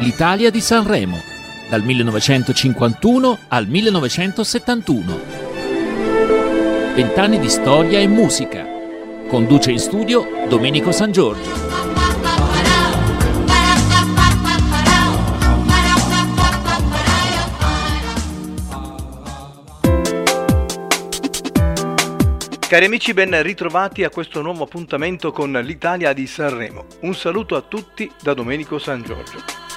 l'Italia di Sanremo, dal 1951 al 1971. Vent'anni di storia e musica. Conduce in studio Domenico San Giorgio. Cari amici, ben ritrovati a questo nuovo appuntamento con l'Italia di Sanremo. Un saluto a tutti da Domenico San Giorgio.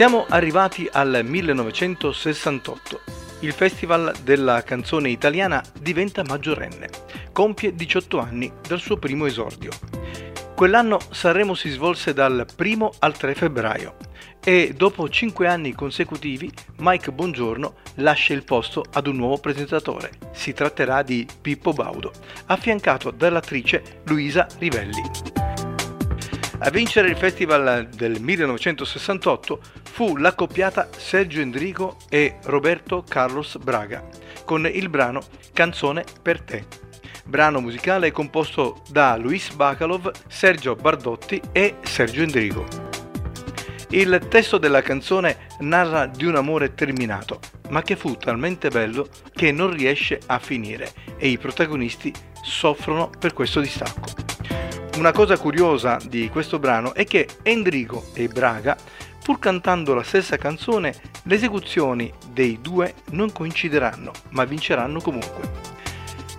Siamo arrivati al 1968. Il Festival della canzone italiana diventa maggiorenne. Compie 18 anni dal suo primo esordio. Quell'anno Sanremo si svolse dal 1 al 3 febbraio e dopo 5 anni consecutivi Mike Bongiorno lascia il posto ad un nuovo presentatore. Si tratterà di Pippo Baudo, affiancato dall'attrice Luisa Rivelli. A vincere il festival del 1968 fu l'accoppiata Sergio Endrigo e Roberto Carlos Braga con il brano Canzone per te brano musicale composto da Luis Bacalov, Sergio Bardotti e Sergio Endrigo. Il testo della canzone narra di un amore terminato, ma che fu talmente bello che non riesce a finire e i protagonisti soffrono per questo distacco. Una cosa curiosa di questo brano è che Endrigo e Braga, pur cantando la stessa canzone, le esecuzioni dei due non coincideranno, ma vinceranno comunque.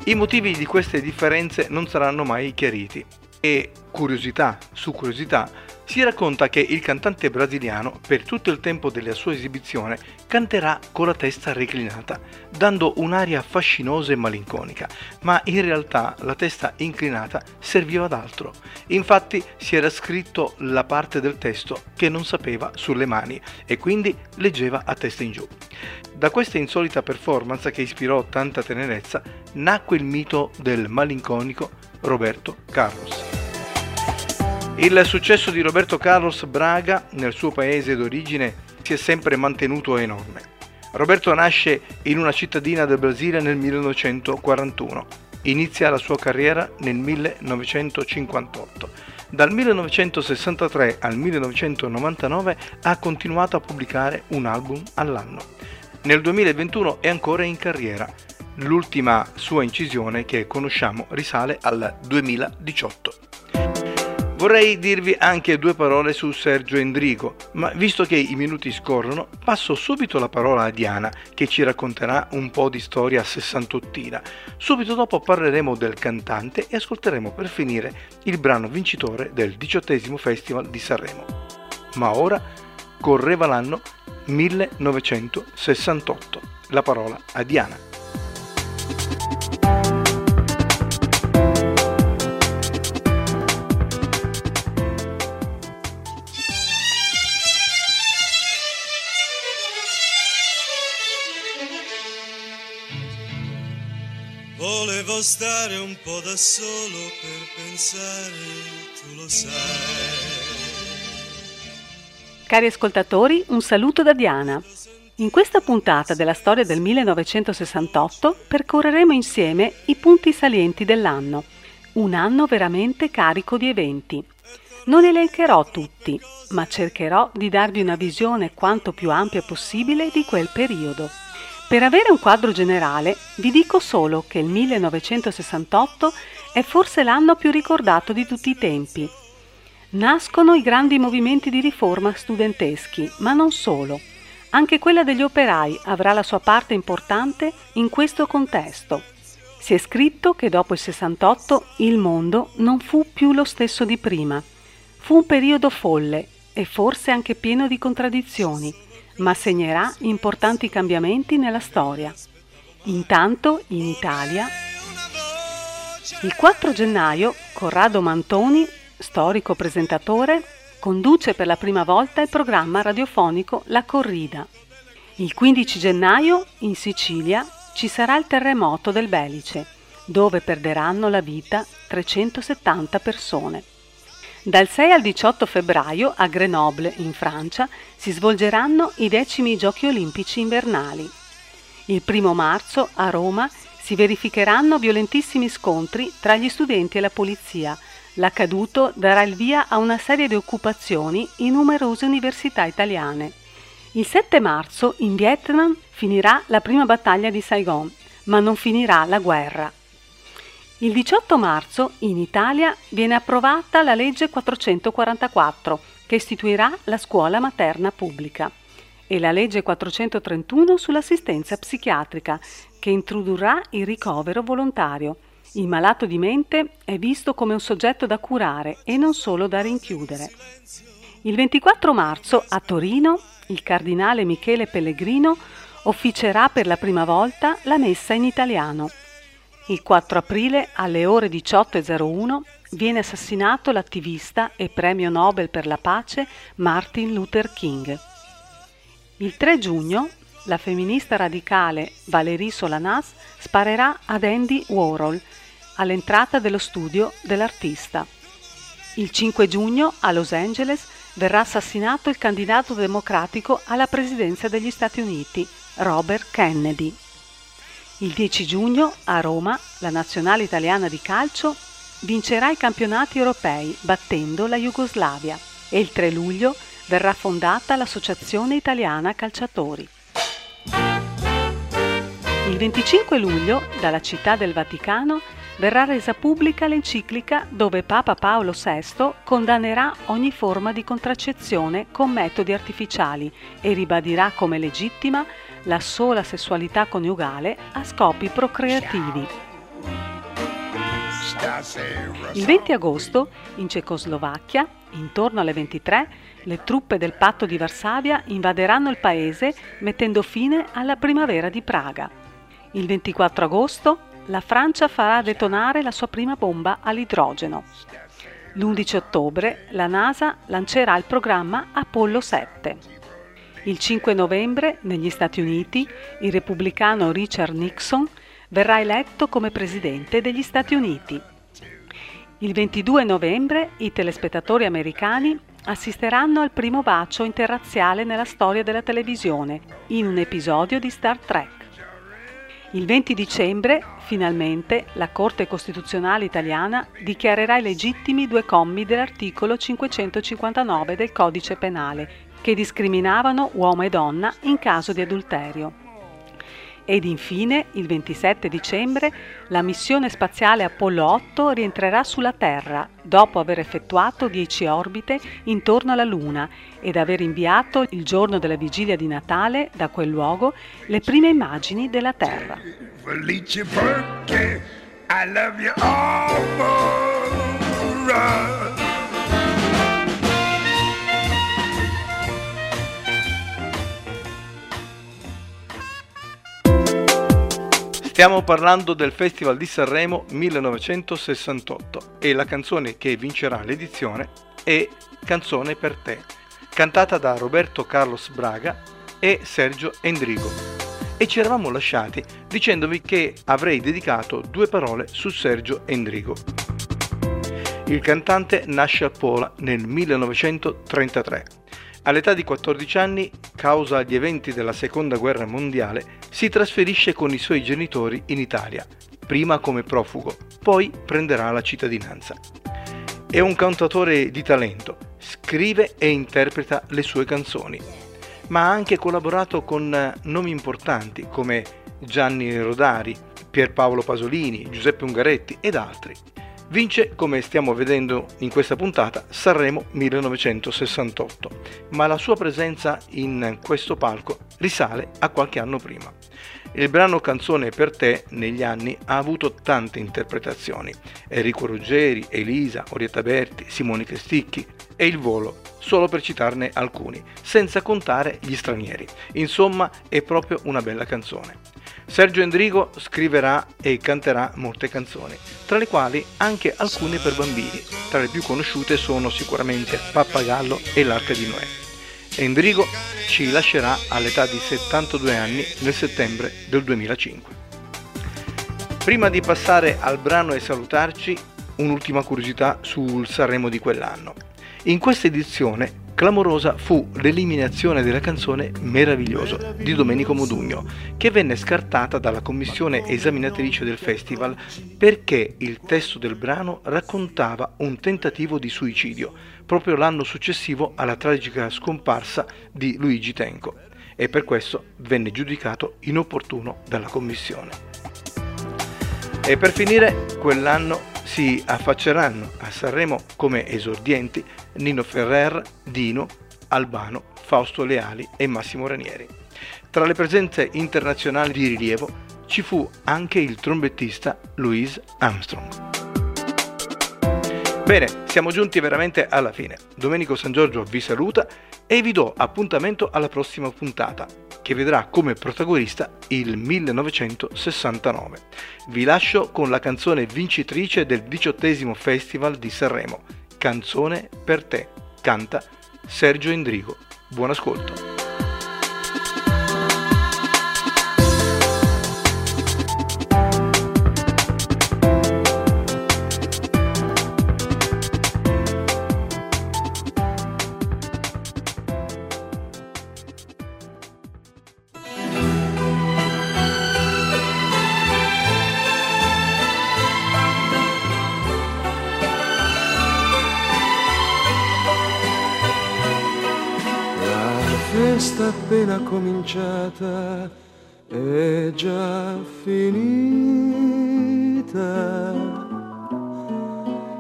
I motivi di queste differenze non saranno mai chiariti e, curiosità su curiosità, si racconta che il cantante brasiliano, per tutto il tempo della sua esibizione, canterà con la testa reclinata, dando un'aria fascinosa e malinconica, ma in realtà la testa inclinata serviva ad altro. Infatti si era scritto la parte del testo che non sapeva sulle mani e quindi leggeva a testa in giù. Da questa insolita performance che ispirò tanta tenerezza nacque il mito del malinconico Roberto Carlos. Il successo di Roberto Carlos Braga nel suo paese d'origine si è sempre mantenuto enorme. Roberto nasce in una cittadina del Brasile nel 1941. Inizia la sua carriera nel 1958. Dal 1963 al 1999 ha continuato a pubblicare un album all'anno. Nel 2021 è ancora in carriera. L'ultima sua incisione che conosciamo risale al 2018. Vorrei dirvi anche due parole su Sergio Endrigo, ma visto che i minuti scorrono, passo subito la parola a Diana, che ci racconterà un po' di storia sessantottina. Subito dopo parleremo del cantante e ascolteremo per finire il brano vincitore del diciottesimo Festival di Sanremo. Ma ora correva l'anno 1968. La parola a Diana. Stare un po' da solo per pensare, tu lo sai. Cari ascoltatori, un saluto da Diana. In questa puntata della storia del 1968 percorreremo insieme i punti salienti dell'anno, un anno veramente carico di eventi. Non elencherò tutti, ma cercherò di darvi una visione quanto più ampia possibile di quel periodo. Per avere un quadro generale vi dico solo che il 1968 è forse l'anno più ricordato di tutti i tempi Nascono i grandi movimenti di riforma studenteschi, ma non solo. Anche quella degli operai avrà la sua parte importante in questo contesto. Si è scritto che dopo il 68 il mondo non fu più lo stesso di prima. Fu un periodo folle e forse anche pieno di contraddizioni, ma segnerà importanti cambiamenti nella storia. Intanto, in Italia, il 4 gennaio Corrado Mantoni storico presentatore, conduce per la prima volta il programma radiofonico La Corrida. Il 15 gennaio, in Sicilia, ci sarà il terremoto del Belice, dove perderanno la vita 370 persone. Dal 6 al 18 febbraio a Grenoble, in Francia, si svolgeranno i decimi Giochi olimpici invernali. Il 1 marzo a Roma si verificheranno violentissimi scontri tra gli studenti e la polizia, l'accaduto darà il via a una serie di occupazioni in numerose università italiane. Il 7 marzo in Vietnam finirà la prima battaglia di Saigon, ma non finirà la guerra. Il 18 marzo in Italia viene approvata la legge 444 che istituirà la scuola materna pubblica e la legge 431 sull'assistenza psichiatrica che introdurrà il ricovero volontario. Il malato di mente è visto come un soggetto da curare e non solo da rinchiudere. Il 24 marzo a Torino il cardinale Michele Pellegrino officerà per la prima volta la messa in italiano. Il 4 aprile alle ore 18.01 viene assassinato l'attivista e premio Nobel per la pace Martin Luther King. Il 3 giugno la femminista radicale Valérie Solanas sparerà ad Andy Warhol all'entrata dello studio dell'artista. Il 5 giugno a Los Angeles verrà assassinato il candidato democratico alla presidenza degli Stati Uniti, Robert Kennedy. Il 10 giugno a Roma la nazionale italiana di calcio vincerà i campionati europei battendo la Jugoslavia e il 3 luglio verrà fondata l'Associazione Italiana Calciatori. Il 25 luglio dalla città del Vaticano verrà resa pubblica l'enciclica dove Papa Paolo VI condannerà ogni forma di contraccezione con metodi artificiali e ribadirà come legittima la sola sessualità coniugale a scopi procreativi. Il 20 agosto, in Cecoslovacchia, intorno alle 23, le truppe del patto di Varsavia invaderanno il paese mettendo fine alla primavera di Praga. Il 24 agosto, la Francia farà detonare la sua prima bomba all'idrogeno. L'11 ottobre la NASA lancerà il programma Apollo 7. Il 5 novembre, negli Stati Uniti, il repubblicano Richard Nixon verrà eletto come presidente degli Stati Uniti. Il 22 novembre i telespettatori americani assisteranno al primo bacio interrazziale nella storia della televisione, in un episodio di Star Trek. Il 20 dicembre, finalmente, la Corte Costituzionale italiana dichiarerà illegittimi due commi dell'articolo 559 del Codice Penale, che discriminavano uomo e donna in caso di adulterio. Ed infine, il 27 dicembre, la missione spaziale Apollo 8 rientrerà sulla Terra dopo aver effettuato 10 orbite intorno alla Luna ed aver inviato il giorno della vigilia di Natale da quel luogo le prime immagini della Terra. Felice perché I love you all Stiamo parlando del Festival di Sanremo 1968 e la canzone che vincerà l'edizione è Canzone per te, cantata da Roberto Carlos Braga e Sergio Endrigo. E ci eravamo lasciati dicendovi che avrei dedicato due parole su Sergio Endrigo. Il cantante nasce a Pola nel 1933 All'età di 14 anni, causa gli eventi della Seconda Guerra Mondiale, si trasferisce con i suoi genitori in Italia, prima come profugo, poi prenderà la cittadinanza. È un cantatore di talento, scrive e interpreta le sue canzoni, ma ha anche collaborato con nomi importanti come Gianni Rodari, Pierpaolo Pasolini, Giuseppe Ungaretti ed altri vince, come stiamo vedendo in questa puntata, Sanremo 1968, ma la sua presenza in questo palco risale a qualche anno prima. Il brano Canzone per te negli anni ha avuto tante interpretazioni. Enrico Ruggeri, Elisa, Orietta Berti, Simone Cresticchi e Il Volo, solo per citarne alcuni, senza contare gli stranieri. Insomma, è proprio una bella canzone. Sergio Endrigo scriverà e canterà molte canzoni, tra le quali anche alcune per bambini. Tra le più conosciute sono sicuramente Pappagallo e L'Arca di Noè. Endrigo ci lascerà all'età di 72 anni nel settembre del 2005. Prima di passare al brano e salutarci, un'ultima curiosità sul Sanremo di quell'anno. In questa edizione Clamorosa fu l'eliminazione della canzone Meraviglioso di Domenico Modugno, che venne scartata dalla commissione esaminatrice del festival perché il testo del brano raccontava un tentativo di suicidio, proprio l'anno successivo alla tragica scomparsa di Luigi Tenco, e per questo venne giudicato inopportuno dalla commissione. E per finire, quell'anno si affacceranno a Sanremo come esordienti Nino Ferrer, Dino, Albano, Fausto Leali e Massimo Ranieri. Tra le presenze internazionali di rilievo ci fu anche il trombettista Louis Armstrong. Bene, siamo giunti veramente alla fine. Domenico San Giorgio vi saluta e vi do appuntamento alla prossima puntata che vedrà come protagonista il 1969. Vi lascio con la canzone vincitrice del diciottesimo Festival di Sanremo, Canzone per te, canta Sergio Endrigo. Buon ascolto. Appena cominciata è già finita.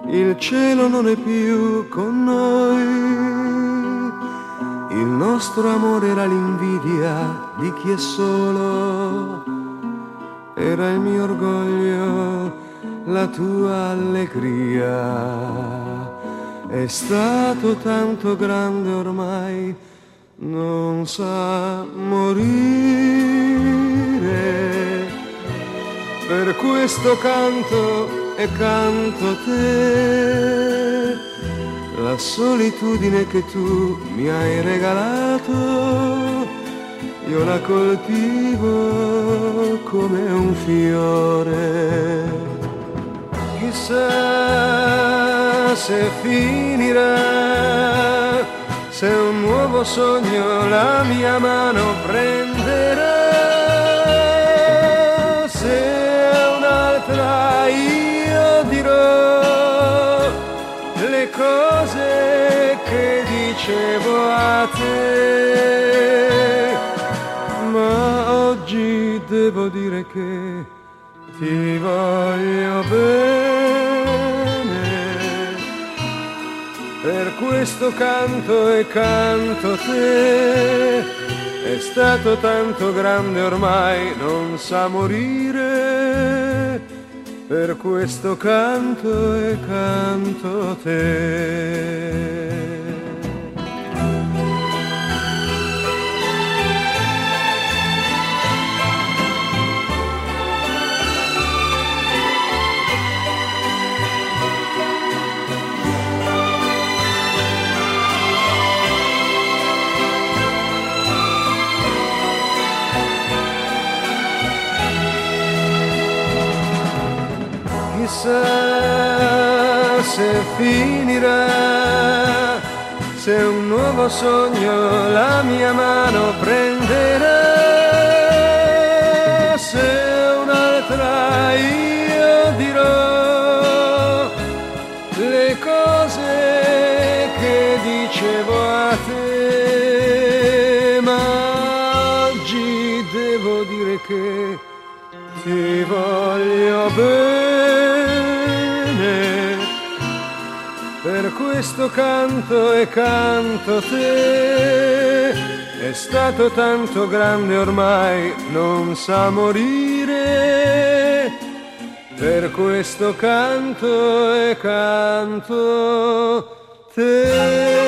Il cielo non è più con noi, il nostro amore era l'invidia di chi è solo, era il mio orgoglio, la tua allegria. È stato tanto grande ormai non sa morire. Per questo canto e canto te, la solitudine che tu mi hai regalato, io la coltivo come un fiore. Chissà se finirà se un nuovo sogno la mia mano prenderà, se un'altra io dirò le cose che dicevo a te, ma oggi devo dire che ti voglio bene questo canto e canto te. È stato tanto grande ormai, non sa morire. Per questo canto e canto te. Finirà, se un nuovo sogno la mia mano prenderà, se un'altra io dirò le cose che dicevo a te, ma oggi devo dire che ti voglio bene. Questo canto e canto te. È stato tanto grande ormai, non sa morire. Per questo canto e canto te.